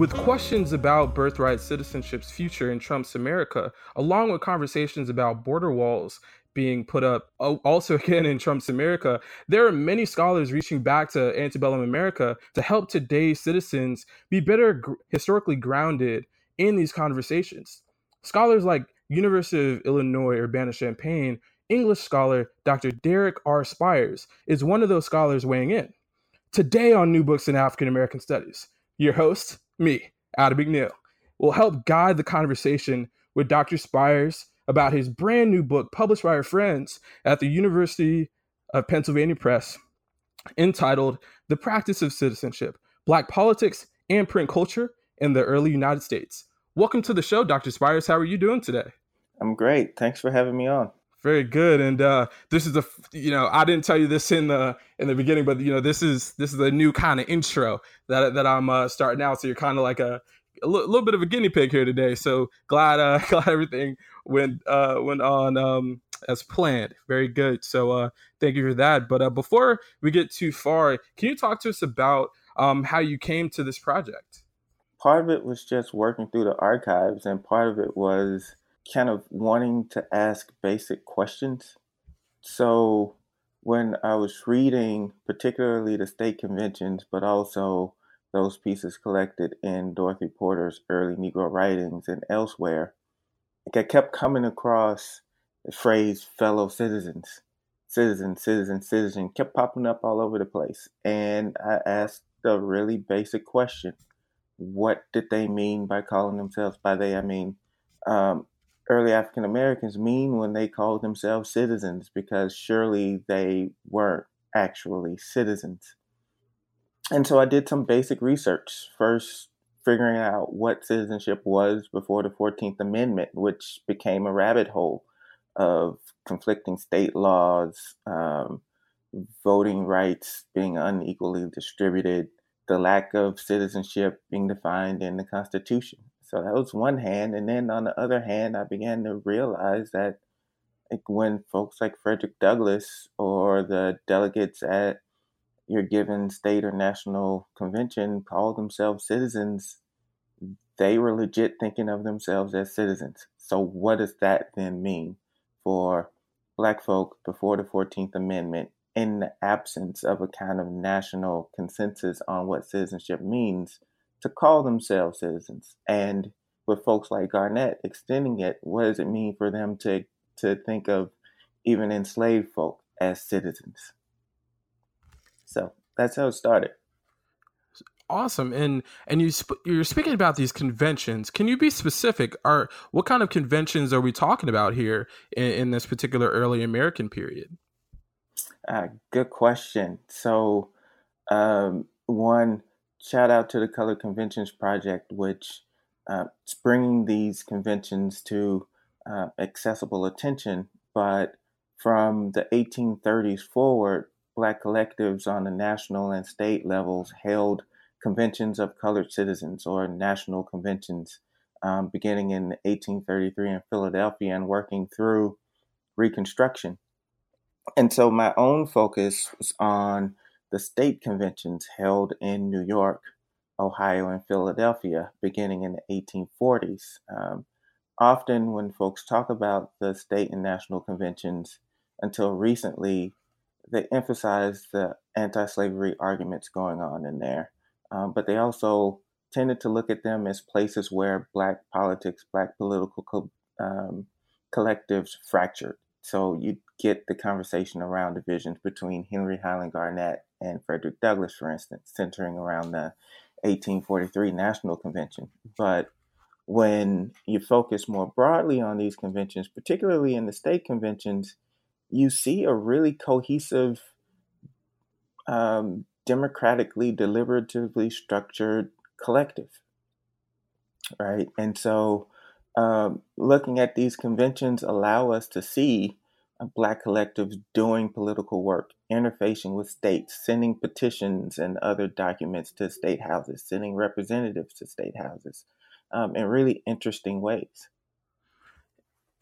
with questions about birthright citizenship's future in Trump's America, along with conversations about border walls being put up also again in Trump's America, there are many scholars reaching back to antebellum America to help today's citizens be better gr- historically grounded in these conversations. Scholars like University of Illinois Urbana-Champaign English scholar Dr. Derrick R. Spires is one of those scholars weighing in. Today on New Books in African American Studies, your host, me, Adam McNeil, will help guide the conversation with Dr. Spires about his brand new book published by our friends at the University of Pennsylvania Press entitled The Practice of Citizenship Black Politics and Print Culture in the Early United States. Welcome to the show, Dr. Spires. How are you doing today? I'm great. Thanks for having me on. Very good. And uh, this is a you know I didn't tell you this in the in the beginning, but you know this is this is a new kind of intro that that I'm uh, starting out. So you're kind of like a a little bit of a guinea pig here today. So glad uh, glad everything went uh, went on um, as planned. Very good. So uh, thank you for that. But uh, before we get too far, can you talk to us about um, how you came to this project? Part of it was just working through the archives, and part of it was kind of wanting to ask basic questions. So when I was reading, particularly the state conventions, but also those pieces collected in Dorothy Porter's early Negro writings and elsewhere, I kept coming across the phrase fellow citizens, citizen, citizen, citizen, kept popping up all over the place. And I asked a really basic question. What did they mean by calling themselves, by they, I mean, um, early African Americans mean when they called themselves citizens because surely they weren't actually citizens. And so I did some basic research, first figuring out what citizenship was before the 14th Amendment, which became a rabbit hole of conflicting state laws, um, voting rights being unequally distributed, the lack of citizenship being defined in the Constitution. So that was one hand. And then on the other hand, I began to realize that like when folks like Frederick Douglass or the delegates at your given state or national convention called themselves citizens, they were legit thinking of themselves as citizens. So what does that then mean for black folk before the 14th Amendment in the absence of a kind of national consensus on what citizenship means? To call themselves citizens. And with folks like Garnet extending it, what does it mean for them to to think of even enslaved folk as citizens? So that's how it started. Awesome, and and you sp- you're speaking about these conventions. Can you be specific? Are what kind of conventions are we talking about here in, in this particular early American period? Uh, good question. So, um, one shout out to the Color Conventions Project, which uh, is bringing these conventions to uh, accessible attention. But from the 1830s forward, Black collectives on the national and state levels held conventions of colored citizens or national conventions um, beginning in 1833 in Philadelphia and working through Reconstruction. And so my own focus was on the state conventions held in New York, Ohio, and Philadelphia beginning in the 1840s. Um, often, when folks talk about the state and national conventions, until recently, they emphasized the anti slavery arguments going on in there. Um, but they also tended to look at them as places where Black politics, Black political co- um, collectives fractured. So you get the conversation around divisions between Henry Highland Garnet and Frederick Douglass, for instance, centering around the 1843 National Convention. But when you focus more broadly on these conventions, particularly in the state conventions, you see a really cohesive, um, democratically, deliberatively structured collective, right? And so, um, looking at these conventions allow us to see Black collectives doing political work, interfacing with states, sending petitions and other documents to state houses, sending representatives to state houses um, in really interesting ways.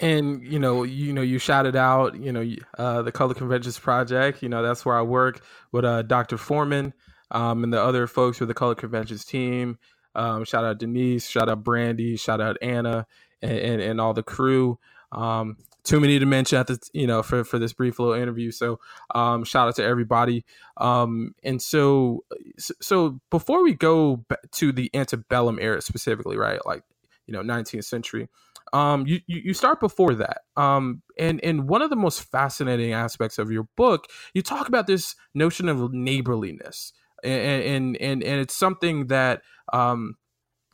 And you know, you know, you shouted out, you know, uh, the Color Conventions Project. You know, that's where I work with uh, Dr. Foreman um, and the other folks with the Color Conventions team. Um, shout out Denise, shout out Brandy, shout out Anna, and, and, and all the crew. Um, too many to mention at the you know for for this brief little interview. So um, shout out to everybody. Um, and so so before we go to the antebellum era specifically, right? Like you know 19th century. Um, you, you start before that. Um, and and one of the most fascinating aspects of your book, you talk about this notion of neighborliness, and and and, and it's something that um,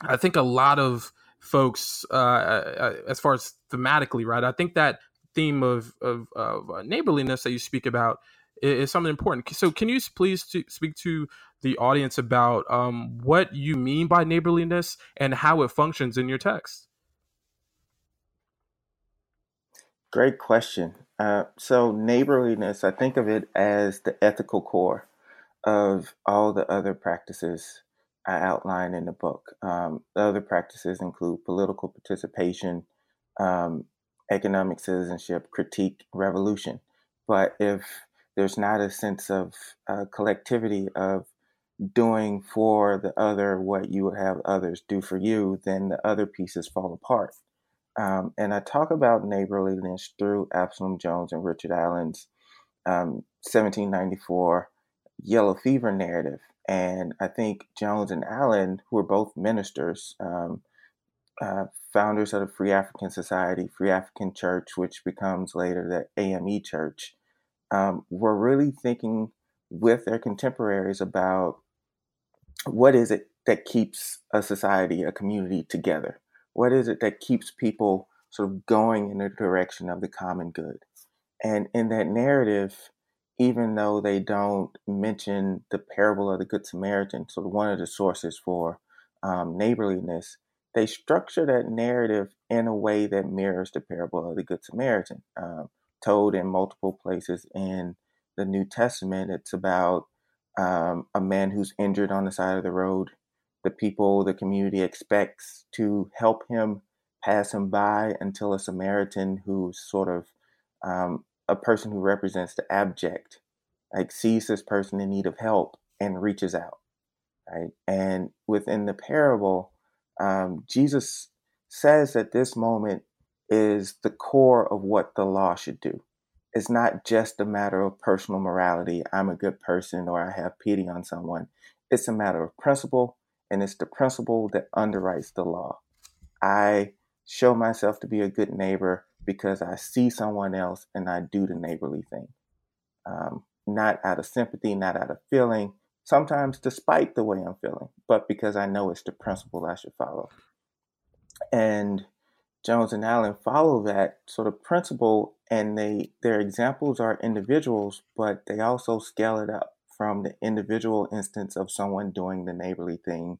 I think a lot of folks, uh, uh, as far as thematically, right? I think that theme of of, of uh, neighborliness that you speak about is, is, something important. So, can you please to speak to the audience about um, what you mean by neighborliness and how it functions in your text? Great question. Uh, so, neighborliness, I think of it as the ethical core of all the other practices I outline in the book. Um, the other practices include political participation, um, economic citizenship, critique, revolution. But if there's not a sense of uh, collectivity of doing for the other what you would have others do for you, then the other pieces fall apart. Um, and I talk about neighborliness through Absalom Jones and Richard Allen's um, 1794 yellow fever narrative. And I think Jones and Allen, who are both ministers, um, uh, founders of the Free African Society, Free African Church, which becomes later the AME Church, um, were really thinking with their contemporaries about what is it that keeps a society, a community together? What is it that keeps people sort of going in the direction of the common good? And in that narrative, even though they don't mention the parable of the Good Samaritan, of one of the sources for um, neighborliness, they structure that narrative in a way that mirrors the parable of the Good Samaritan, um, told in multiple places in the New Testament. It's about um, a man who's injured on the side of the road. The people, the community expects to help him pass him by until a Samaritan who's sort of um, a person who represents the abject, like sees this person in need of help and reaches out, right? And within the parable, um, Jesus says that this moment is the core of what the law should do. It's not just a matter of personal morality. I'm a good person or I have pity on someone. It's a matter of principle, and it's the principle that underwrites the law. I show myself to be a good neighbor because I see someone else and I do the neighborly thing. Um, not out of sympathy, not out of feeling, sometimes despite the way I'm feeling, but because I know it's the principle I should follow. And Jones and Allen follow that sort of principle, and they their examples are individuals, but they also scale it up from the individual instance of someone doing the neighborly thing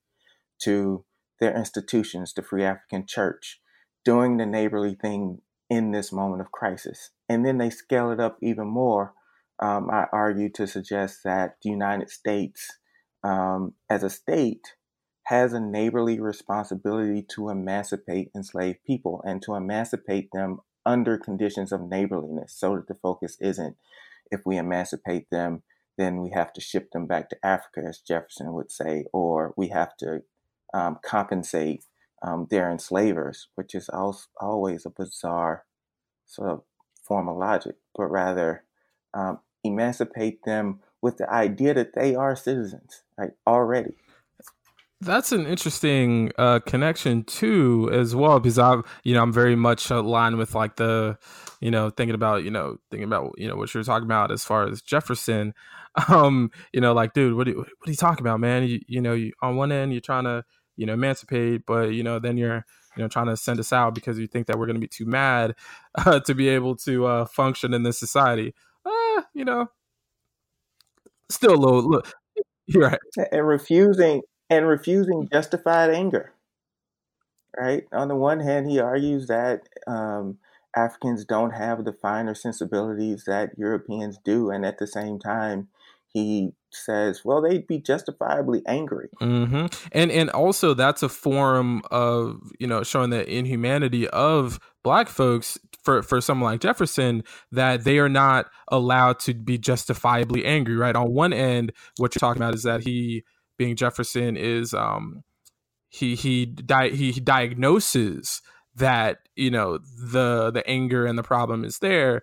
to their institutions, the Free African Church, doing the neighborly thing in this moment of crisis. And then they scale it up even more. Um, I argue to suggest that the United States, um, as a state, has a neighborly responsibility to emancipate enslaved people and to emancipate them under conditions of neighborliness so that the focus isn't if we emancipate them, then we have to ship them back to Africa, as Jefferson would say, or we have to um, compensate um, their enslavers, which is always a bizarre sort of form of logic, but rather um, emancipate them with the idea that they are citizens, like already. That's an interesting uh, connection too, as well, because I'm, you know, I'm very much aligned with like the, you know, thinking about, you know, thinking about, you know, what you're talking about as far as Jefferson, um, you know, like, dude, what, are, what are you talking about, man? You, you know, you, on one end, you're trying to, you know, emancipate, but you know, then you're you know trying to send us out because you think that we're going to be too mad uh, to be able to uh, function in this society. Uh, you know, still a little. Look, you're right. And refusing and refusing justified anger. Right. On the one hand, he argues that um, Africans don't have the finer sensibilities that Europeans do, and at the same time, he says, well, they'd be justifiably angry. Mm-hmm. And and also that's a form of you know showing the inhumanity of black folks for for someone like Jefferson that they are not allowed to be justifiably angry. Right on one end, what you're talking about is that he being Jefferson is um he he di- he diagnoses that you know the the anger and the problem is there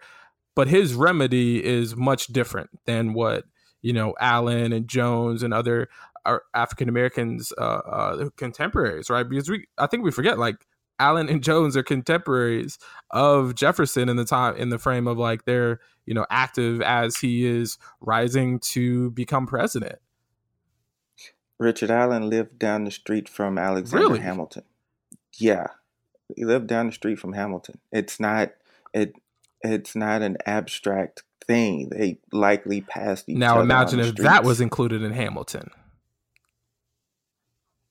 but his remedy is much different than what you know Allen and Jones and other uh, African Americans uh, uh, contemporaries, right? Because we, I think we forget like Allen and Jones are contemporaries of Jefferson in the time in the frame of like they're you know active as he is rising to become president. Richard Allen lived down the street from Alexander really? Hamilton. Yeah, he lived down the street from Hamilton. It's not it. It's not an abstract thing. They likely passed each now. imagine if that was included in Hamilton.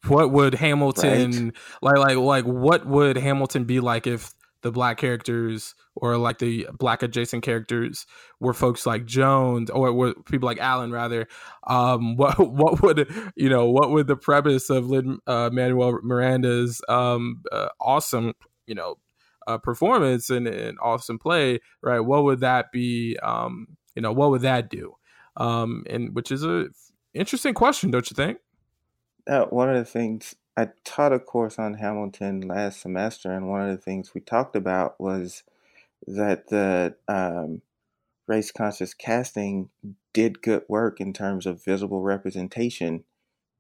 What would Hamilton right. like? Like like what would Hamilton be like if the black characters or like the black adjacent characters were folks like Jones or were people like Allen rather. Um, what what would you know? What would the premise of Lin uh, Manuel Miranda's um, uh, awesome you know uh, performance and, and awesome play right? What would that be? Um, you know, what would that do? Um, and which is a interesting question, don't you think? Uh, one of the things I taught a course on Hamilton last semester, and one of the things we talked about was that the um, race conscious casting did good work in terms of visible representation,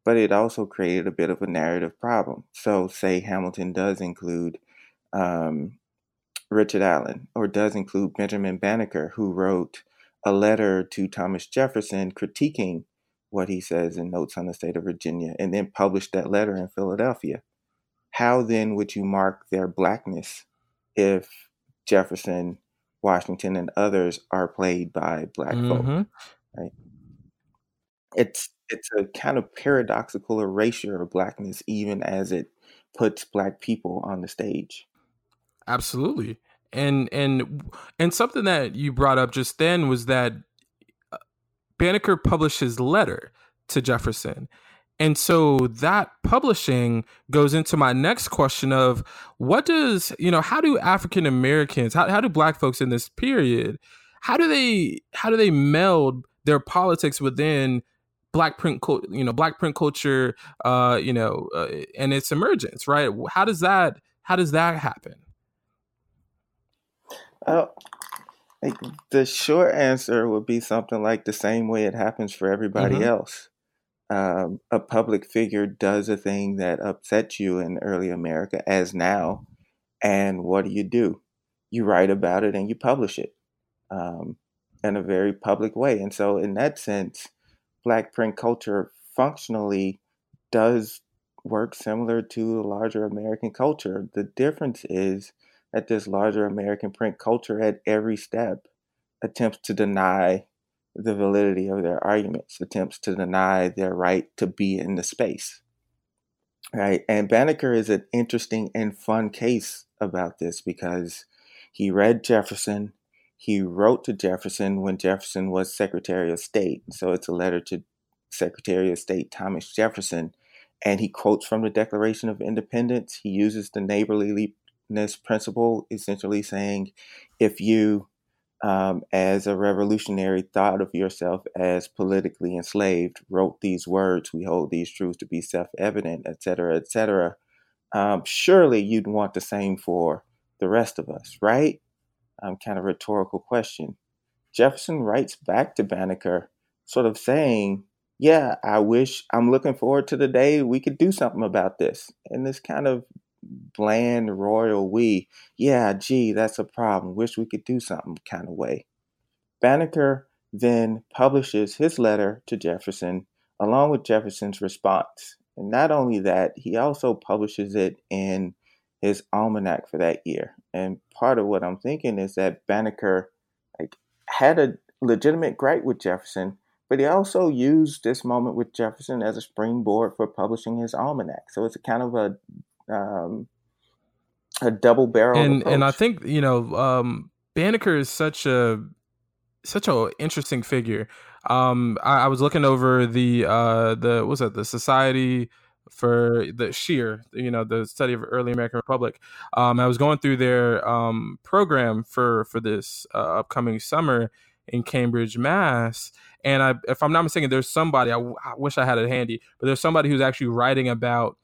but it also created a bit of a narrative problem. So, say Hamilton does include um, Richard Allen, or does include Benjamin Banneker, who wrote a letter to Thomas Jefferson critiquing what he says in Notes on the State of Virginia, and then published that letter in Philadelphia. How then would you mark their blackness if Jefferson, Washington, and others are played by black mm-hmm. folk? Right? It's it's a kind of paradoxical erasure of blackness, even as it puts black people on the stage. Absolutely. And and and something that you brought up just then was that Banneker published his letter to Jefferson. And so that publishing goes into my next question of what does, you know, how do African Americans, how, how do black folks in this period, how do they how do they meld their politics within black print you know black print culture uh you know uh, and its emergence right how does that how does that happen uh, like the short answer would be something like the same way it happens for everybody mm-hmm. else. Um, a public figure does a thing that upsets you in early America, as now, and what do you do? You write about it and you publish it um, in a very public way. And so, in that sense, Black print culture functionally does work similar to a larger American culture. The difference is that this larger American print culture at every step attempts to deny the validity of their arguments, attempts to deny their right to be in the space. Right. And Banneker is an interesting and fun case about this because he read Jefferson. He wrote to Jefferson when Jefferson was Secretary of State. So it's a letter to Secretary of State Thomas Jefferson. And he quotes from the Declaration of Independence. He uses the neighborly principle, essentially saying if you, um, as a revolutionary, thought of yourself as politically enslaved, wrote these words, we hold these truths to be self evident, et etc., etc., um, surely you'd want the same for the rest of us, right? Um, kind of rhetorical question. Jefferson writes back to Banneker, sort of saying, Yeah, I wish I'm looking forward to the day we could do something about this. And this kind of bland royal we, yeah, gee, that's a problem. Wish we could do something kind of way. Banneker then publishes his letter to Jefferson along with Jefferson's response. And not only that, he also publishes it in his almanac for that year. And part of what I'm thinking is that Banneker like had a legitimate gripe with Jefferson, but he also used this moment with Jefferson as a springboard for publishing his almanac. So it's a kind of a um, a double barrel. And approach. and I think you know um, Banneker is such a such a interesting figure. Um, I, I, was looking over the uh, the what was that the Society for the SHEAR, you know, the study of early American Republic. Um, I was going through their um, program for for this uh, upcoming summer in Cambridge, Mass. And I, if I'm not mistaken, there's somebody I, I wish I had it handy, but there's somebody who's actually writing about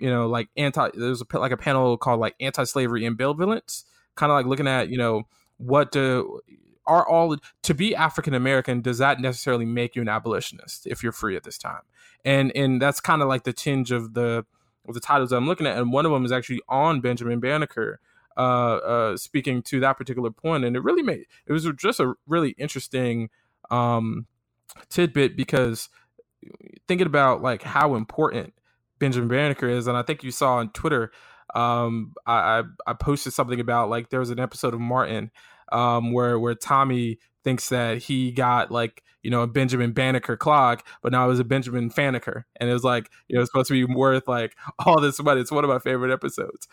you know like anti there's a like a panel called like anti-slavery and ambivalence kind of like looking at you know what do are all to be African American does that necessarily make you an abolitionist if you're free at this time? And and that's kind of like the tinge of the of the titles I'm looking at and one of them is actually on Benjamin Banneker uh, uh, speaking to that particular point, and it really made it was just a really interesting um, tidbit because thinking about like how important Benjamin Banneker is, and I think you saw on Twitter, um, I, I posted something about like there was an episode of Martin um, where where Tommy thinks that he got like you know a Benjamin Banneker clock, but now it was a Benjamin Faneker, and it was like you know it's supposed to be worth like all this money. It's one of my favorite episodes.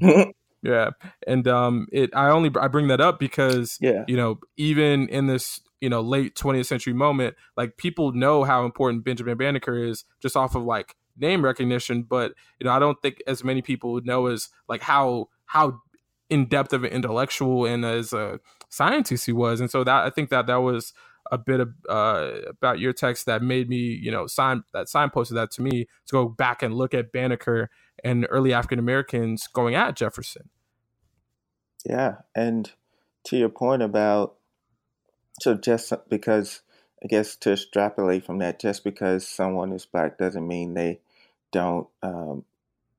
Yeah, and um, it I only I bring that up because yeah, you know, even in this you know late 20th century moment, like people know how important Benjamin Banneker is just off of like name recognition, but you know, I don't think as many people would know as like how how in depth of an intellectual and as a scientist he was, and so that I think that that was a bit of uh, about your text that made me, you know, sign that signposted that to me to go back and look at Banneker and early African Americans going at Jefferson. Yeah, and to your point about so just because I guess to extrapolate from that, just because someone is black doesn't mean they don't um,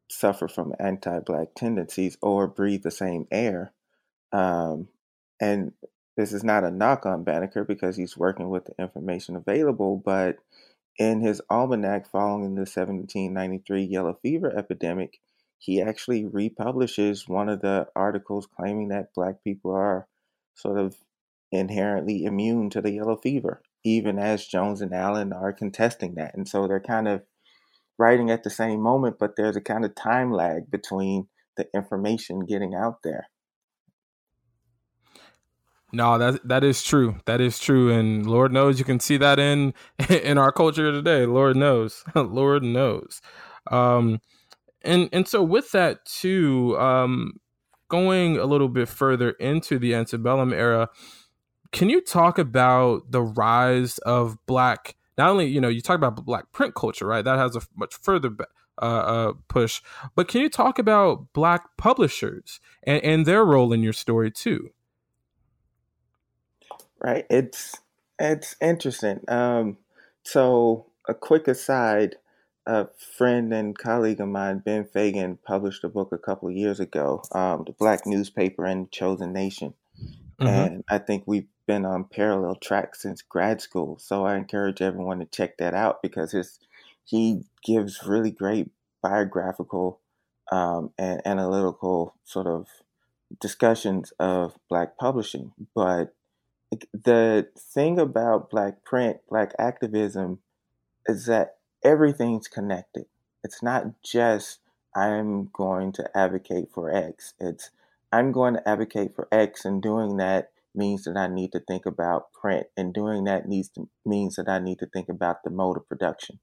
suffer from anti-black tendencies or breathe the same air. Um, and this is not a knock on Banneker because he's working with the information available, but in his almanac following the 1793 yellow fever epidemic, he actually republishes one of the articles claiming that black people are sort of inherently immune to the yellow fever, even as Jones and Allen are contesting that. And so they're kind of writing at the same moment, but there's a kind of time lag between the information getting out there. No, that that is true. That is true, and Lord knows you can see that in in our culture today. Lord knows, Lord knows. Um, and and so with that too, um, going a little bit further into the antebellum era, can you talk about the rise of black? Not only you know you talk about black print culture, right? That has a much further uh, uh, push, but can you talk about black publishers and, and their role in your story too? right? It's it's interesting. Um, so a quick aside: a friend and colleague of mine, Ben Fagan, published a book a couple of years ago, um, "The Black Newspaper and Chosen Nation," mm-hmm. and I think we've been on parallel tracks since grad school. So I encourage everyone to check that out because his he gives really great biographical um, and analytical sort of discussions of black publishing, but the thing about black print, black activism is that everything's connected. It's not just I'm going to advocate for X. It's I'm going to advocate for X and doing that means that I need to think about print and doing that needs to means that I need to think about the mode of production.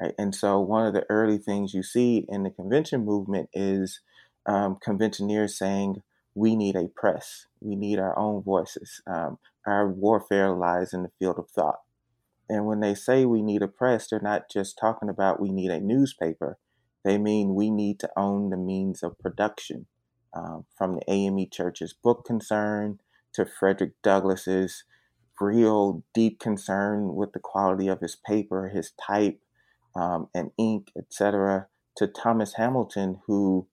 Right. And so one of the early things you see in the convention movement is um, conventioneers saying, we need a press. We need our own voices. Um, our warfare lies in the field of thought. And when they say we need a press, they're not just talking about we need a newspaper. They mean we need to own the means of production. Um, from the AME Church's book concern to Frederick Douglass's real deep concern with the quality of his paper, his type, um, and ink, etc., to Thomas Hamilton, who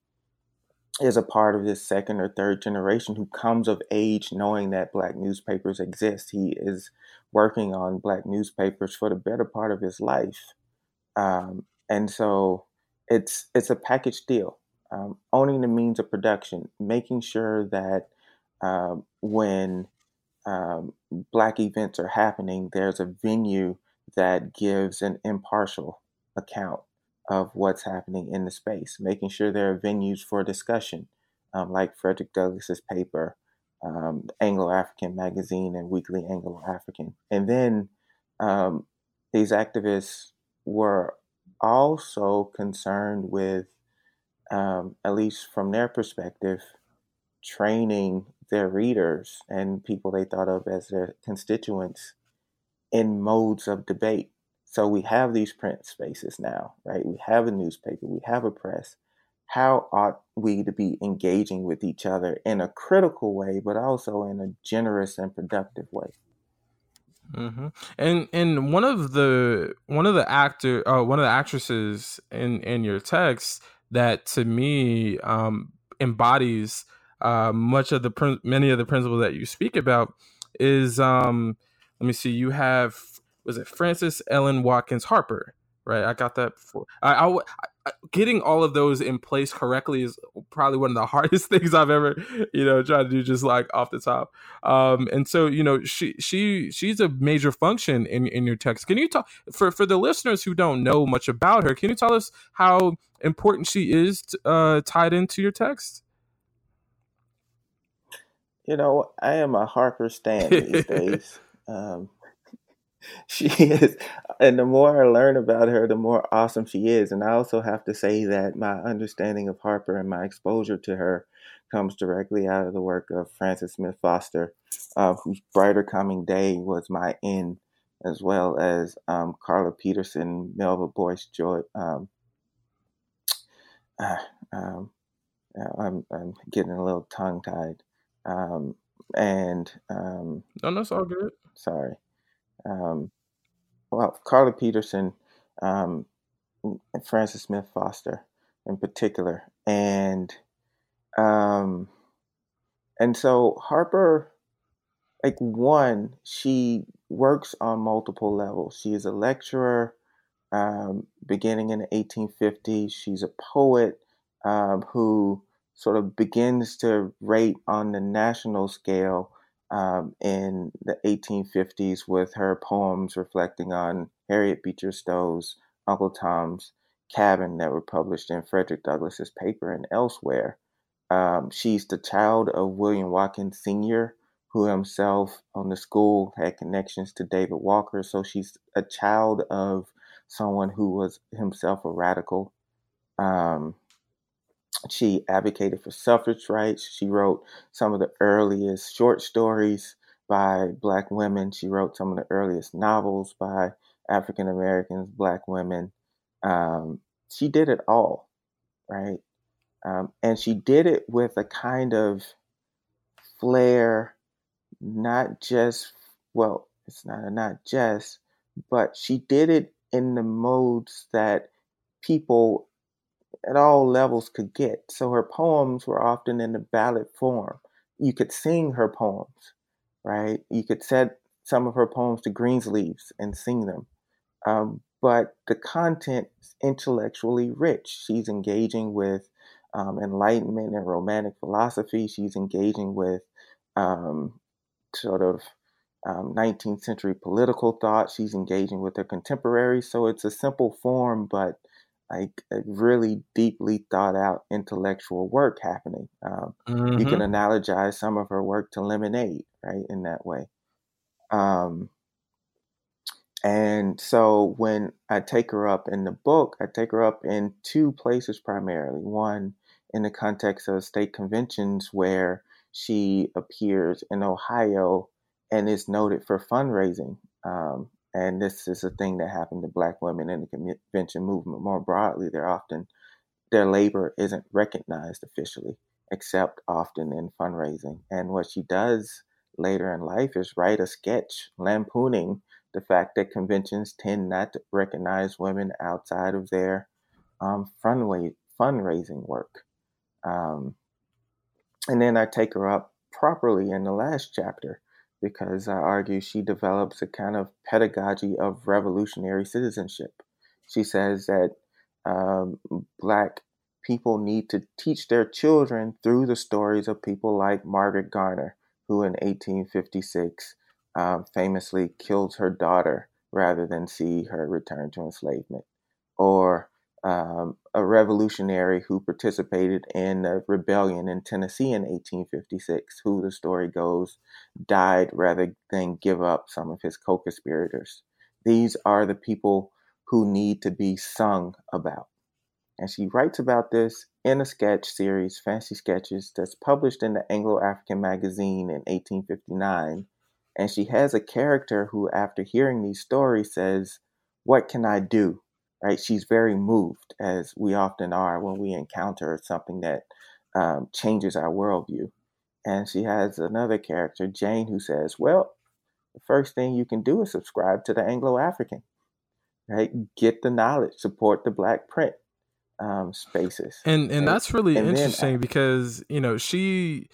is a part of this second or third generation who comes of age knowing that black newspapers exist. He is working on black newspapers for the better part of his life. Um, and so it's it's a package deal. Um, owning the means of production, making sure that um, when um, black events are happening, there's a venue that gives an impartial account of what's happening in the space, making sure there are venues for discussion, um, like Frederick Douglass's paper, um, Anglo African magazine, and Weekly Anglo African. And then um, these activists were also concerned with, um, at least from their perspective, training their readers and people they thought of as their constituents in modes of debate So we have these print spaces now, right? We have a newspaper, we have a press. How ought we to be engaging with each other in a critical way, but also in a generous and productive way? Mm-hmm. And and one of the one of the actor uh, one of the actresses in in your text that to me um, embodies uh, much of the many of the principles that you speak about is um, let me see you have was it francis Ellen Watkins Harper right I got that before I, I, getting all of those in place correctly is probably one of the hardest things I've ever, you know, tried to do just like off the top. Um, and so, you know, she she she's a major function in in your text. Can you talk for for the listeners who don't know much about her? Can you tell us how important she is uh, tied into your text? You know, I am a Harper stan these days. Um, she is and the more i learn about her the more awesome she is. And i also have to say that my understanding of harper and my exposure to her comes directly out of the work of frances smith foster. Uh, whose brighter coming day was my end as well as um, carla peterson melba boyce joy um, uh, um, I'm, I'm getting a little tongue tied um, and um, no that's all good sorry um, well, Carla Peterson, um, and Frances Smith Foster in particular, and um, and so Harper, like one, she works on multiple levels. She is a lecturer, um, beginning in 1850. She's a poet um, who sort of begins to rate on the national scale um, in the 1850s with her poems reflecting on Harriet Beecher Stowe's Uncle Tom's Cabin that were published in Frederick Douglass's paper and elsewhere. Um, she's the child of William Watkins Sr., who himself on the school had connections to David Walker. So she's a child of someone who was himself a radical. Um, she advocated for suffrage rights. She wrote some of the earliest short stories by Black women. She wrote some of the earliest novels by African Americans, Black women. Um, she did it all, right? Um, and she did it with a kind of flair, not just, well, it's not a not just, but she did it in the modes that people at all levels could get. So her poems were often in the ballad form. You could sing her poems, right? You could set some of her poems to Greensleeves and sing them. Um, but the content is intellectually rich. She's engaging with um, enlightenment and romantic philosophy. She's engaging with um, sort of 19th um, century political thought. She's engaging with her contemporaries. So it's a simple form, but like a really deeply thought out intellectual work happening. Um, mm-hmm. You can analogize some of her work to Lemonade, right, in that way. Um, and so when I take her up in the book, I take her up in two places primarily. One, in the context of state conventions, where she appears in Ohio and is noted for fundraising. Um, and this is a thing that happened to black women in the convention movement more broadly. They're often, their labor isn't recognized officially, except often in fundraising. And what she does later in life is write a sketch lampooning the fact that conventions tend not to recognize women outside of their um, fundraising work. Um, and then I take her up properly in the last chapter because I argue she develops a kind of pedagogy of revolutionary citizenship. She says that um, Black people need to teach their children through the stories of people like Margaret Garner, who in 1856 um, famously killed her daughter rather than see her return to enslavement, or um, a revolutionary who participated in a rebellion in Tennessee in 1856, who the story goes died rather than give up some of his co conspirators. These are the people who need to be sung about. And she writes about this in a sketch series, Fancy Sketches, that's published in the Anglo African magazine in 1859. And she has a character who, after hearing these stories, says, what can I do? Right? She's very moved, as we often are when we encounter something that um, changes our worldview. And she has another character, Jane, who says, Well, the first thing you can do is subscribe to the Anglo African, right? Get the knowledge, support the Black print um, spaces. And and right? that's really and interesting then, because you know she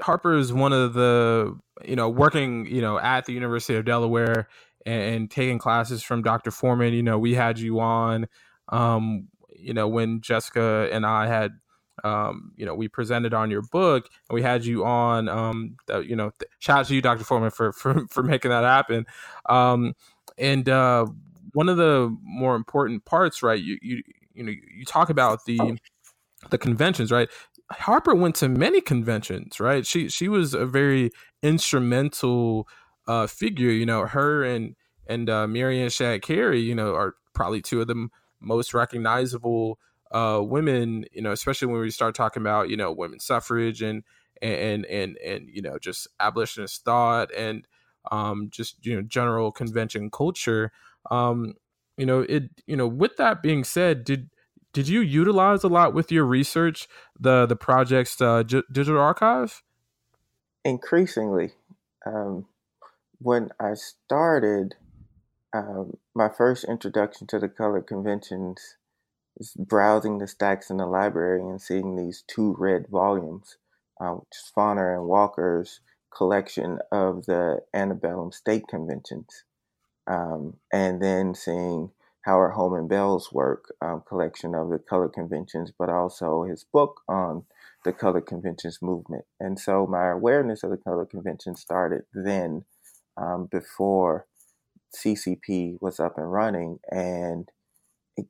Harper is one of the you know working you know at the University of Delaware and, and taking classes from Dr. Foreman. You know we had you on, um, you know when Jessica and I had. Um, you know, we presented on your book, and we had you on. Um, you know, th- shout out to you, Dr. Foreman, for for for making that happen. Um, and uh, one of the more important parts, right? You you you know you talk about the the conventions, right? Harper went to many conventions, right? She she was a very instrumental uh, figure. You know, her and and uh, Shadd Cary, you know, are probably two of the most recognizable uh, women. You know, especially when we start talking about you know women's suffrage and and and and you know just abolitionist thought and um, just you know general convention culture. Um, you know it you know with that being said did did you utilize a lot with your research the the project's uh, G- digital archive increasingly um, when i started um, my first introduction to the color conventions is browsing the stacks in the library and seeing these two red volumes um, which is Foner and walker's collection of the antebellum state conventions um, and then seeing Howard Holman Bell's work, um, collection of the color conventions, but also his book on the color conventions movement. And so my awareness of the color convention started then, um, before CCP was up and running. And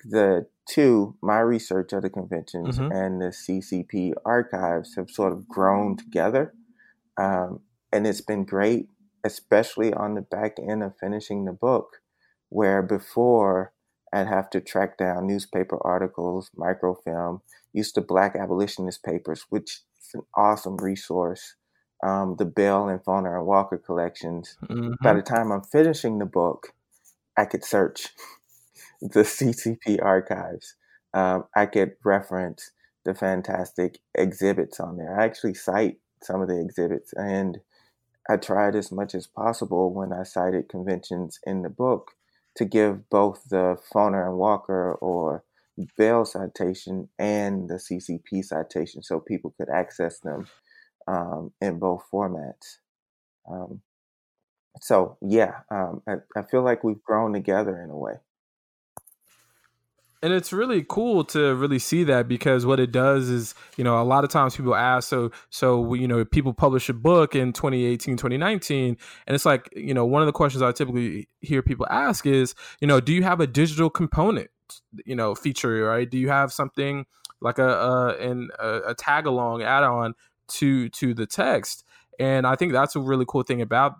the two, my research of the conventions mm-hmm. and the CCP archives have sort of grown together. Um, and it's been great especially on the back end of finishing the book, where before I'd have to track down newspaper articles, microfilm, used to Black abolitionist papers, which is an awesome resource. Um, the Bell and Foner and Walker collections. Mm-hmm. By the time I'm finishing the book, I could search the CCP archives. Um, I could reference the fantastic exhibits on there. I actually cite some of the exhibits, and I tried as much as possible when I cited conventions in the book to give both the Foner and Walker or Bell citation and the CCP citation so people could access them um, in both formats. Um, so, yeah, um, I, I feel like we've grown together in a way and it's really cool to really see that because what it does is you know a lot of times people ask so so you know people publish a book in 2018 2019 and it's like you know one of the questions i typically hear people ask is you know do you have a digital component you know feature right do you have something like a a, an, a, a tag along add on to to the text and i think that's a really cool thing about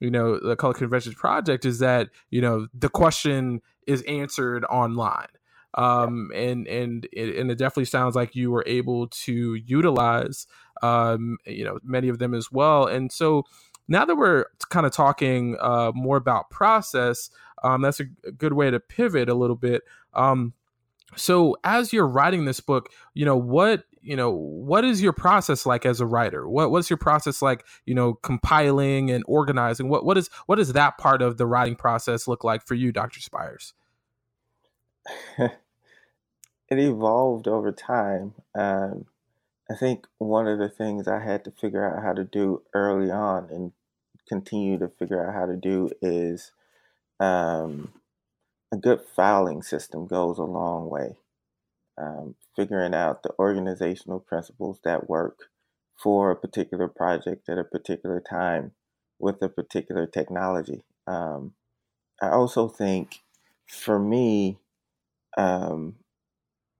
you know the color conventions project is that you know the question is answered online um, and and it, and it definitely sounds like you were able to utilize um, you know many of them as well. And so now that we're kind of talking uh, more about process, um, that's a, a, good way to pivot a little bit. Um, so as you're writing this book, you know what you know what is your process like as a writer what what's your process like you know compiling and organizing what what is what does that part of the writing process look like for you dr spires it evolved over time. Um, I think one of the things I had to figure out how to do early on and continue to figure out how to do is um, a good filing system goes a long way. Um, figuring out the organizational principles that work for a particular project at a particular time with a particular technology. Um, I also think for me, um,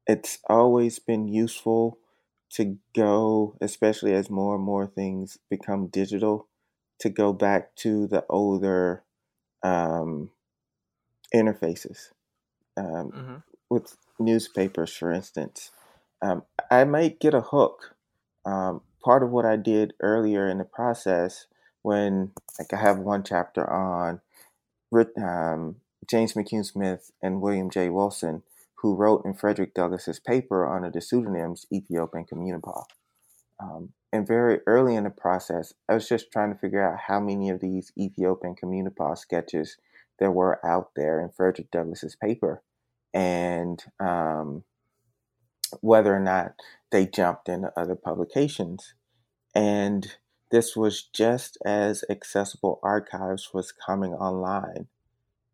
it's always been useful to go, especially as more and more things become digital, to go back to the older um, interfaces. Um, mm-hmm. With newspapers, for instance, um, I might get a hook. Um, part of what I did earlier in the process, when like I have one chapter on um, James McCune Smith and William J. Wilson, who wrote in Frederick Douglass's paper under the pseudonyms Ethiop and Communipaw. Um, and very early in the process, I was just trying to figure out how many of these Ethiop and Communipaw sketches there were out there in Frederick Douglass's paper, and um, whether or not they jumped into other publications. And this was just as accessible archives was coming online.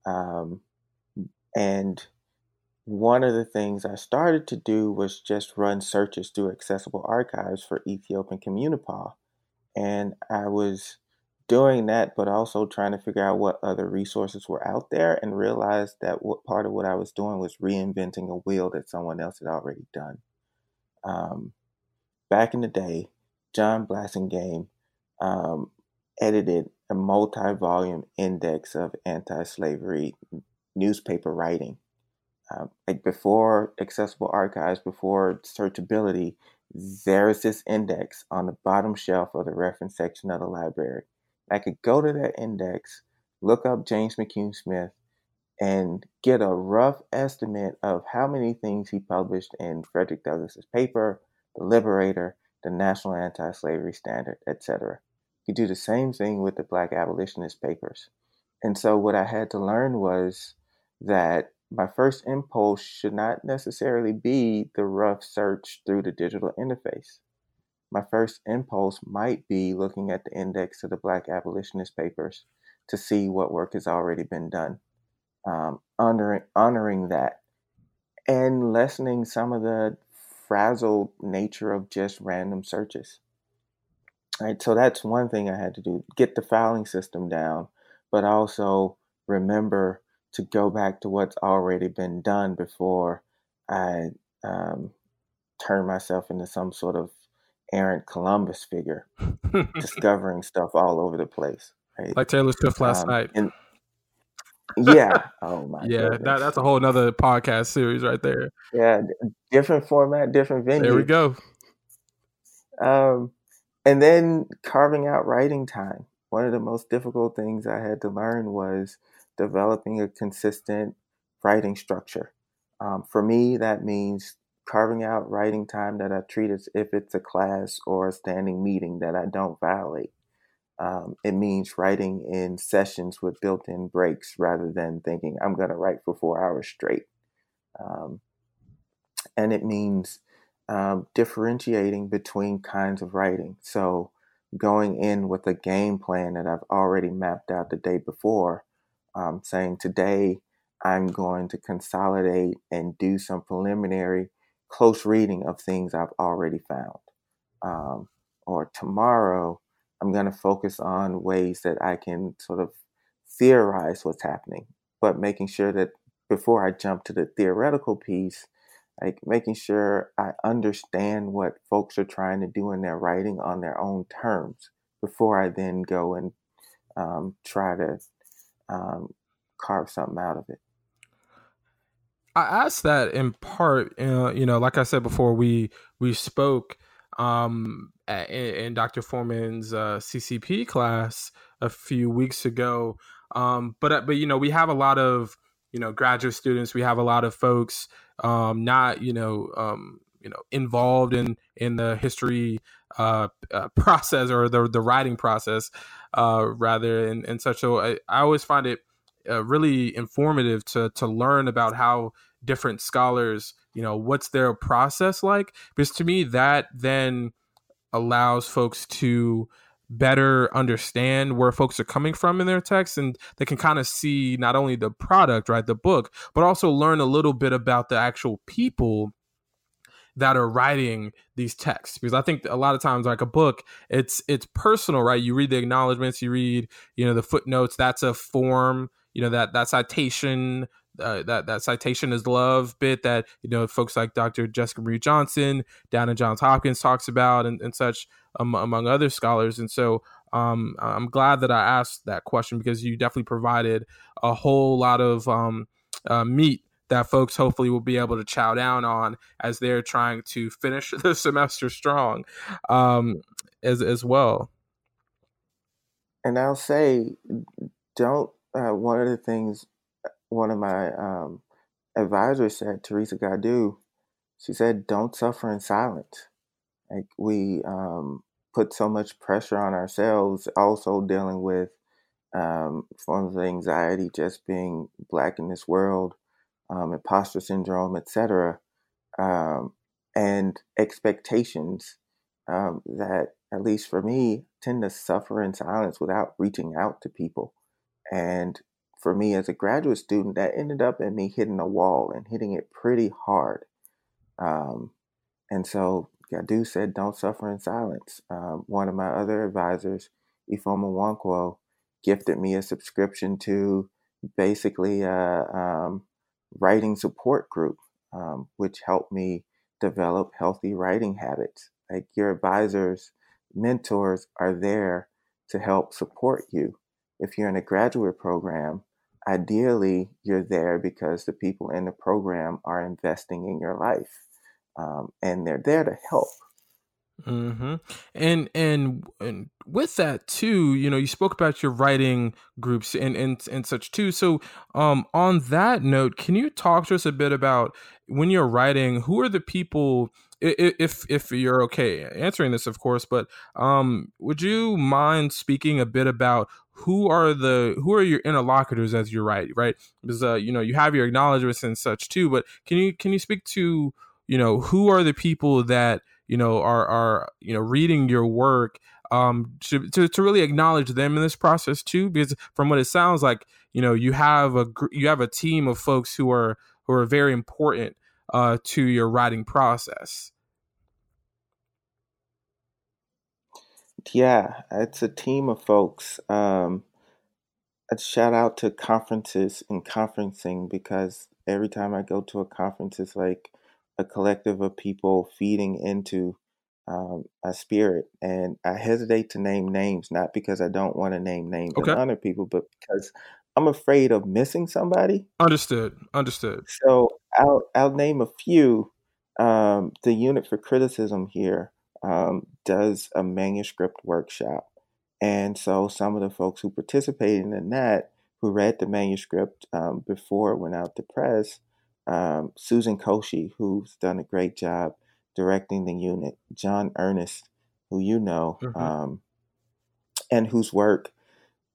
Um, and one of the things I started to do was just run searches through accessible archives for Ethiop and Communipaw. And I was doing that, but also trying to figure out what other resources were out there and realized that what part of what I was doing was reinventing a wheel that someone else had already done. Um, back in the day, John Blassingame um, edited a multi volume index of anti slavery newspaper writing. Um, like before accessible archives, before searchability, there's this index on the bottom shelf of the reference section of the library. I could go to that index, look up James McCune Smith, and get a rough estimate of how many things he published in Frederick Douglass's paper, The Liberator, the National Anti-Slavery Standard, etc. You do the same thing with the Black Abolitionist papers. And so what I had to learn was that my first impulse should not necessarily be the rough search through the digital interface. My first impulse might be looking at the index of the Black Abolitionist papers to see what work has already been done um, honoring honoring that and lessening some of the frazzled nature of just random searches. Right, so that's one thing I had to do: get the filing system down, but also remember to go back to what's already been done before I um, turn myself into some sort of errant Columbus figure, discovering stuff all over the place. Right? Like Taylor Swift last um, night. And, yeah. Oh my. yeah, that, that's a whole nother podcast series right there. Yeah, different format, different venue. There we go. Um, and then carving out writing time. One of the most difficult things I had to learn was developing a consistent writing structure. Um, for me, that means carving out writing time that I treat as if it's a class or a standing meeting that I don't violate. Um, it means writing in sessions with built in breaks rather than thinking, I'm going to write for four hours straight. Um, and it means um, differentiating between kinds of writing. So, going in with a game plan that I've already mapped out the day before, um, saying, Today I'm going to consolidate and do some preliminary close reading of things I've already found. Um, or tomorrow, I'm going to focus on ways that I can sort of theorize what's happening, but making sure that before I jump to the theoretical piece, like making sure I understand what folks are trying to do in their writing on their own terms before I then go and um, try to um, carve something out of it. I asked that in part, uh, you know, like I said before, we we spoke um, in, in, Dr. Foreman's uh, CCP class a few weeks ago. Um, but uh, but you know, we have a lot of you know graduate students. We have a lot of folks um, not you know um, you know involved in in the history uh, uh, process or the the writing process uh, rather and and such. So I, I always find it uh, really informative to to learn about how different scholars you know what's their process like. Because to me that then allows folks to better understand where folks are coming from in their text and they can kind of see not only the product right the book but also learn a little bit about the actual people that are writing these texts. Because i think a lot of times like a book it's it's personal right? You read the acknowledgments you read you know the footnotes that's a form you know that that citation uh, that that citation is love bit that you know folks like Dr. Jessica Marie Johnson down in Johns Hopkins talks about and, and such um, among other scholars. And so um, I'm glad that I asked that question because you definitely provided a whole lot of um, uh, meat that folks hopefully will be able to chow down on as they're trying to finish the semester strong um, as as well. And I'll say, don't. Uh, one of the things one of my um, advisors said, Teresa Goddu, she said, "Don't suffer in silence." Like we um, put so much pressure on ourselves, also dealing with um, forms of anxiety, just being black in this world, um, imposter syndrome, etc., um, and expectations um, that, at least for me, tend to suffer in silence without reaching out to people. And for me, as a graduate student, that ended up in me hitting a wall and hitting it pretty hard. Um, and so Goddu said, "Don't suffer in silence." Um, one of my other advisors, Ifeoma Nwankwo, gifted me a subscription to basically a um, writing support group, um, which helped me develop healthy writing habits. Like your advisors, mentors are there to help support you. If you're in a graduate program, ideally you're there because the people in the program are investing in your life um, and they're there to help Mm-hmm. And, and and with that too, you know, you spoke about your writing groups and and and such too. So, um, on that note, can you talk to us a bit about when you're writing? Who are the people? If if you're okay answering this, of course, but um, would you mind speaking a bit about who are the who are your interlocutors as you write, right? Because uh, you know, you have your acknowledgments and such too, but can you can you speak to you know who are the people that you know are are you know reading your work um to, to, to really acknowledge them in this process too because from what it sounds like you know you have a you have a team of folks who are who are very important uh to your writing process yeah it's a team of folks um a shout out to conferences and conferencing because every time i go to a conference it's like a collective of people feeding into um, a spirit. And I hesitate to name names, not because I don't want to name names okay. and honor people, but because I'm afraid of missing somebody. Understood. Understood. So I'll I'll name a few. Um, the unit for criticism here um, does a manuscript workshop, and so some of the folks who participated in that, who read the manuscript um, before it went out to press, um, Susan Koshy, who's done a great job directing the unit, John Ernest, who you know, mm-hmm. um, and whose work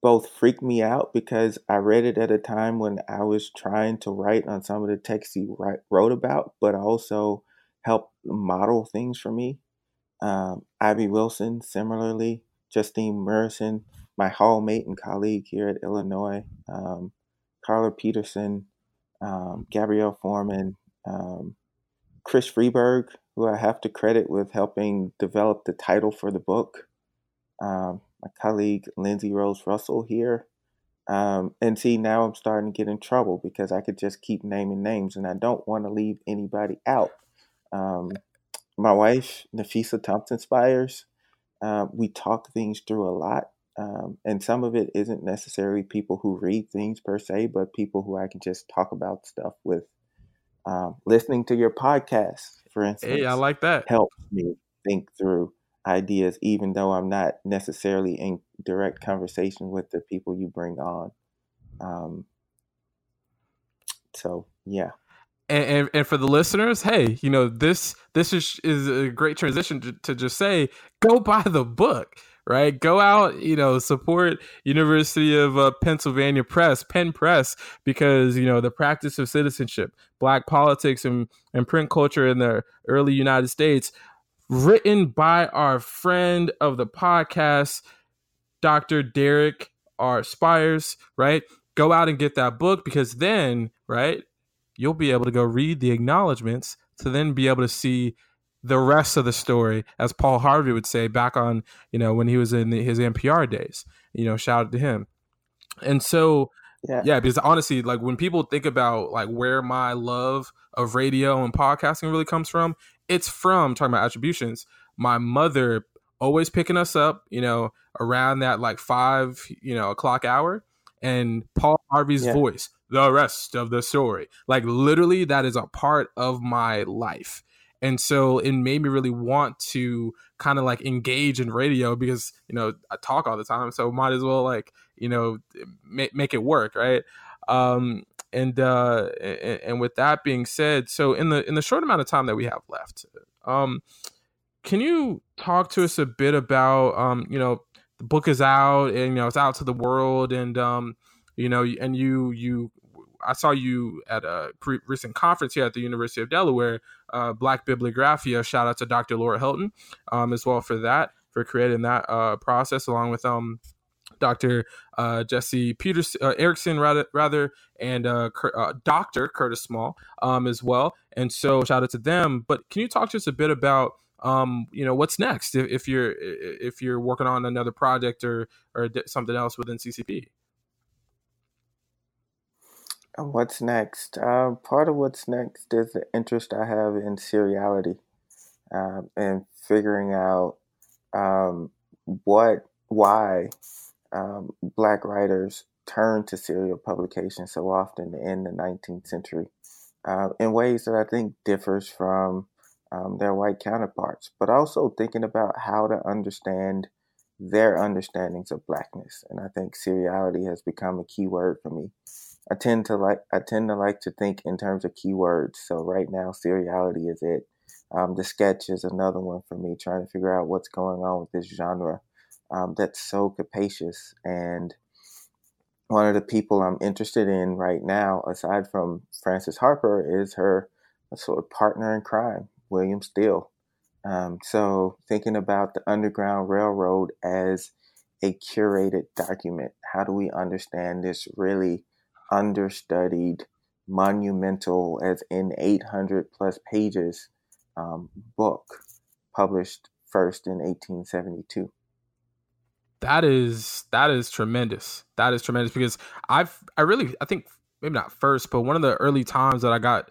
both freaked me out because I read it at a time when I was trying to write on some of the texts he write, wrote about, but also helped model things for me. Um, Ivy Wilson, similarly, Justine Murison, my hallmate and colleague here at Illinois, um, Carla Peterson, um, Gabrielle Foreman, um, Chris Freeburg, who I have to credit with helping develop the title for the book, um, my colleague Lindsay Rose Russell here. Um, and see, now I'm starting to get in trouble because I could just keep naming names and I don't want to leave anybody out. Um, my wife, Nafissa Thompson Spires, uh, we talk things through a lot. Um, and some of it isn't necessarily people who read things per se, but people who I can just talk about stuff with. Um, listening to your podcast, for instance, hey, I like that. Helps me think through ideas, even though I'm not necessarily in direct conversation with the people you bring on. Um, so yeah. And, and, and, for the listeners, hey, you know this this is is a great transition to, to just say go buy the book right? Go out, you know, support University of uh, Pennsylvania Press, Penn Press, because you know the practice of citizenship, Black politics, and and print culture in the early United States, written by our friend of the podcast, Dr. Derrick R. Spires, right? Go out and get that book because then, right, you'll be able to go read the acknowledgments to then be able to see the rest of the story, as Paul Harvey would say back on, you know, when he was in his NPR days. You know, shout out to him. And so, yeah. yeah, because honestly, like when people think about like where my love of radio and podcasting really comes from, it's from talking about attributions. My mother always picking us up, you know, around that like five, you know, o'clock hour, and Paul Harvey's yeah. voice, the rest of the story. Like literally, that is a part of my life. And so it made me really want to kind of like engage in radio because, you know, I talk all the time. So might as well like, you know, make, make it work. Right. Um, and uh, and, and with that being said, so in the in the short amount of time that we have left, um, can you talk to us a bit about um, you know, the book is out and you know it's out to the world and um, you know, and you you I saw you at a pre- recent conference here at the University of Delaware, uh, Black Bibliographia. Shout out to Dr. Laura Helton um, as well for that, for creating that uh, process along with um, Dr. Uh, Jesse Peters uh, Erickson rather rather and uh, uh, Dr. Curtis Small um, as well. And so shout out to them. But can you talk to us a bit about um, you know what's next if, if you're if you're working on another project or or something else within CCP? What's next? Uh, part of what's next is the interest I have in seriality and figuring out um, what, why um, Black writers turned to serial publication so often in the 19th century uh, in ways that I think differs from um, their white counterparts, but also thinking about how to understand their understandings of blackness. And I think seriality has become a key word for me. I tend to like I tend to like to think in terms of keywords. So right now, seriality is it. Um, the sketch is another one for me, trying to figure out what's going on with this genre um, that's so capacious. And one of the people I'm interested in right now, aside from Frances Harper, is her sort of partner in crime, William Still. Um, so thinking about the Underground Railroad as a curated document, how do we understand this really understudied, monumental, as in 800 plus pages um, book published first in 1872 that is that is tremendous that is tremendous because i've i really i think maybe not first but one of the early times that i got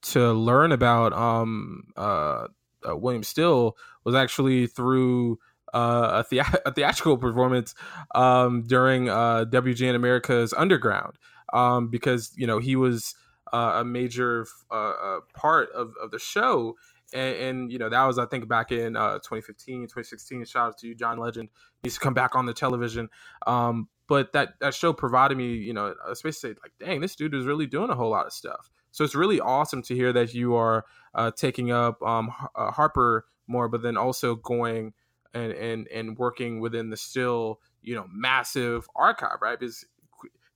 to learn about um uh, uh william still was actually through uh, a, a theatrical performance um, during uh, WGN America's Underground, um, because you know he was uh, a major uh, uh, part of, of the show. And, and, you know that was I think back in uh, 2015, 2016. Shout out to you, John Legend. Used to come back on the television. Um, but that that show provided me, you know, a space to say like, dang, this dude is really doing a whole lot of stuff. So it's really awesome to hear that you are uh, taking up um, uh, Harper more, but then also going and and and working within the still you know massive archive, right? Because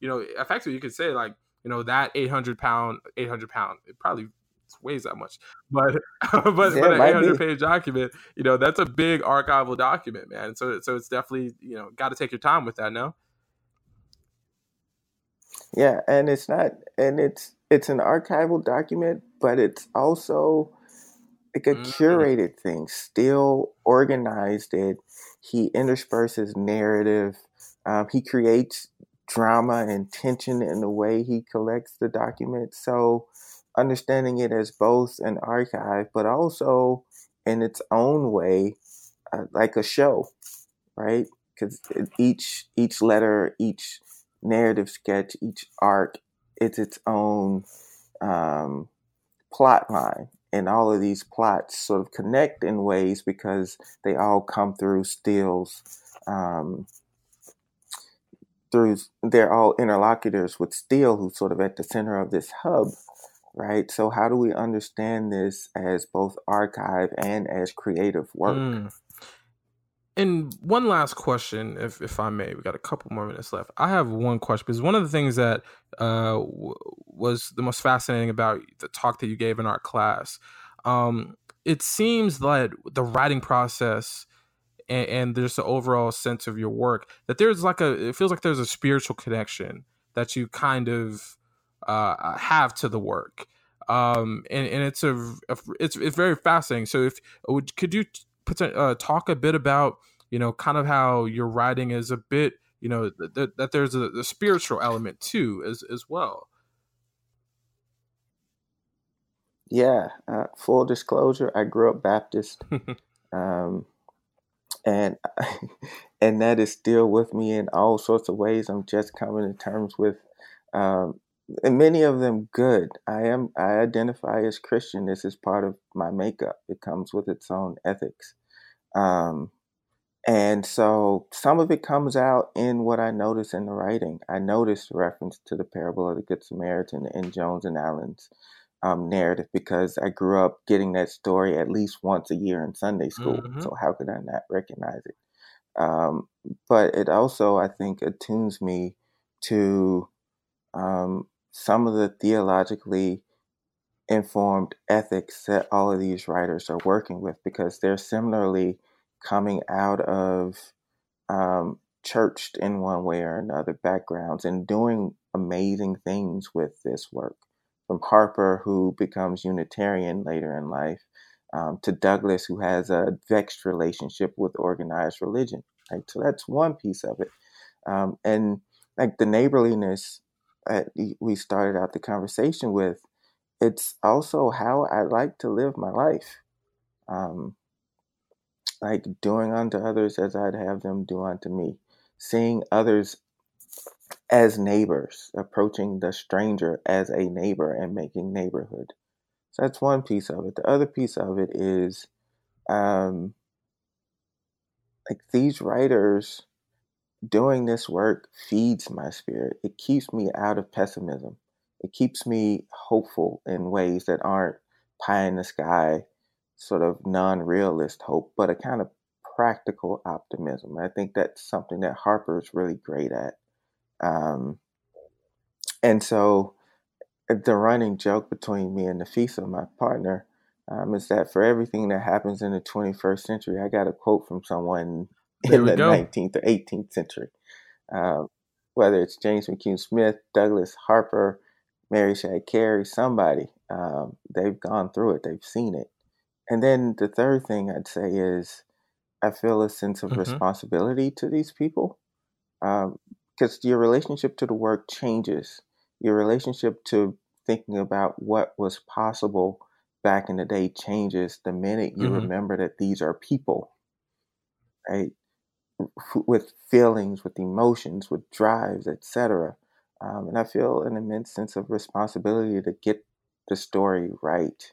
you know, effectively you could say like, you know, that 800 pound, 800 pound, it probably weighs that much, but but, yeah, but an 800 page document, you know, that's a big archival document, man. So so it's definitely you know got to take your time with that. now. Yeah, and it's not, and it's it's an archival document, but it's also like a mm-hmm. curated thing, still organized. It he intersperses narrative. Um, he creates drama and tension in the way he collects the documents. So understanding it as both an archive, but also in its own way, uh, like a show, right? Because each each letter, each narrative sketch, each arc, it's its own um, plot line, and all of these plots sort of connect in ways because they all come through Still's um, through they're all interlocutors with Still, who's sort of at the center of this hub, right? So how do we understand this as both archive and as creative work? Mm. And one last question, if if I may, we got a couple more minutes left. I have one question because one of the things that uh, w- was the most fascinating about the talk that you gave in our class, um, it seems that the writing process and, and there's the overall sense of your work that there's like a it feels like there's a spiritual connection that you kind of uh, have to the work. Um, and, and it's a, a, it's it's very fascinating. So if would could you put, uh, talk a bit about you know kind of how your writing is a bit you know th- that there's a, a spiritual element too as as well? Yeah uh, full disclosure i grew up baptist um, and and that is still with me in all sorts of ways. I'm just coming to terms with, um, and many of them good. I am I identify as Christian. This is part of my makeup. It comes with its own ethics, um, And so some of it comes out in what I notice in the writing. I noticed reference to the parable of the Good Samaritan in Jones and Allen's um, narrative because I grew up getting that story at least once a year in Sunday school. Mm-hmm. So how could I not recognize it? Um, but it also, I think, attunes me to um, some of the theologically informed ethics that all of these writers are working with because they're similarly coming out of um, churched in one way or another backgrounds and doing amazing things with this work. From Harper, who becomes Unitarian later in life, um, to Douglass, who has a vexed relationship with organized religion. Right? So that's one piece of it. Um, and like the neighborliness that we started out the conversation with, it's also how I like to live my life. Um, like doing unto others as I'd have them do unto me, seeing others as neighbors, approaching the stranger as a neighbor and making neighborhood. So that's one piece of it. The other piece of it is um, like these writers doing this work feeds my spirit. It keeps me out of pessimism. It keeps me hopeful in ways that aren't pie in the sky sort of non-realist hope, but a kind of practical optimism. I think that's something that Harper is really great at. Um, and so the running joke between me and Nafissa, my partner, um, is that for everything that happens in the 21st century, I got a quote from someone in the go. 19th or 18th century. Um, whether it's James McCune Smith, Douglass Harper, Mary Shadd Cary, somebody, um, they've gone through it, they've seen it. And then the third thing I'd say is I feel a sense of mm-hmm. responsibility to these people because um, your relationship to the work changes. Your relationship to thinking about what was possible back in the day changes the minute you mm-hmm. remember that these are people, right? With feelings, with emotions, with drives, etc. Um, and I feel an immense sense of responsibility to get the story right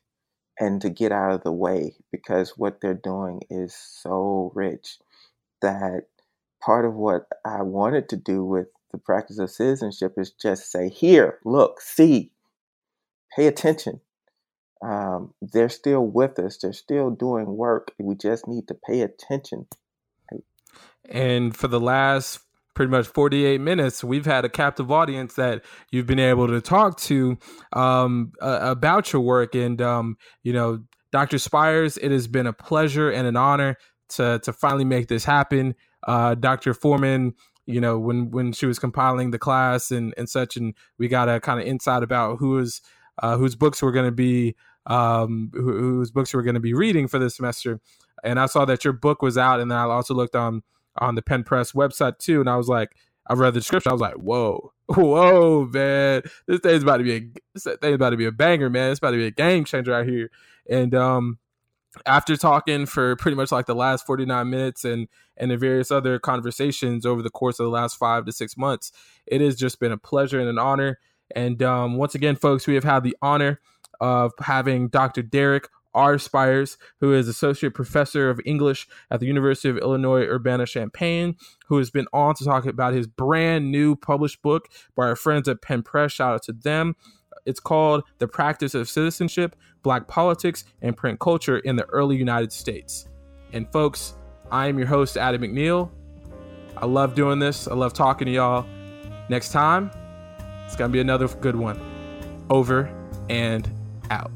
and to get out of the way because what they're doing is so rich that part of what I wanted to do with the practice of citizenship is just say, here, look, see, pay attention. Um, they're still with us. They're still doing work. We just need to pay attention. And for the last pretty much 48 minutes, we've had a captive audience that you've been able to talk to um, uh, about your work. And, um, you know, Dr. Spires, it has been a pleasure and an honor to, to finally make this happen. Uh, Dr. Foreman, you know, when, when she was compiling the class and, and such, and we got a kind of insight about who is, uh, whose books we're going to be, um, who, whose books we're going to be reading for this semester. And I saw that your book was out, and then I also looked on on the Penn Press website too, and I was like, I read the description. I was like, whoa, whoa, man, this thing's about to be a this thing's about to be a banger, man. It's about to be a game changer out here. And um, after talking for pretty much like the last 49 minutes and and the various other conversations over the course of the last five to six months, it has just been a pleasure and an honor. And um, once again, folks, we have had the honor of having Dr. Derrick R. Spires, who is Associate Professor of English at the University of Illinois Urbana Champaign, who has been on to talk about his brand new published book by our friends at Penn Press. Shout out to them. It's called The Practice of Citizenship, Black Politics, and Print Culture in the Early United States. And folks, I am your host, Adam McNeil. I love doing this. I love talking to y'all. Next time, it's going to be another good one. Over and out.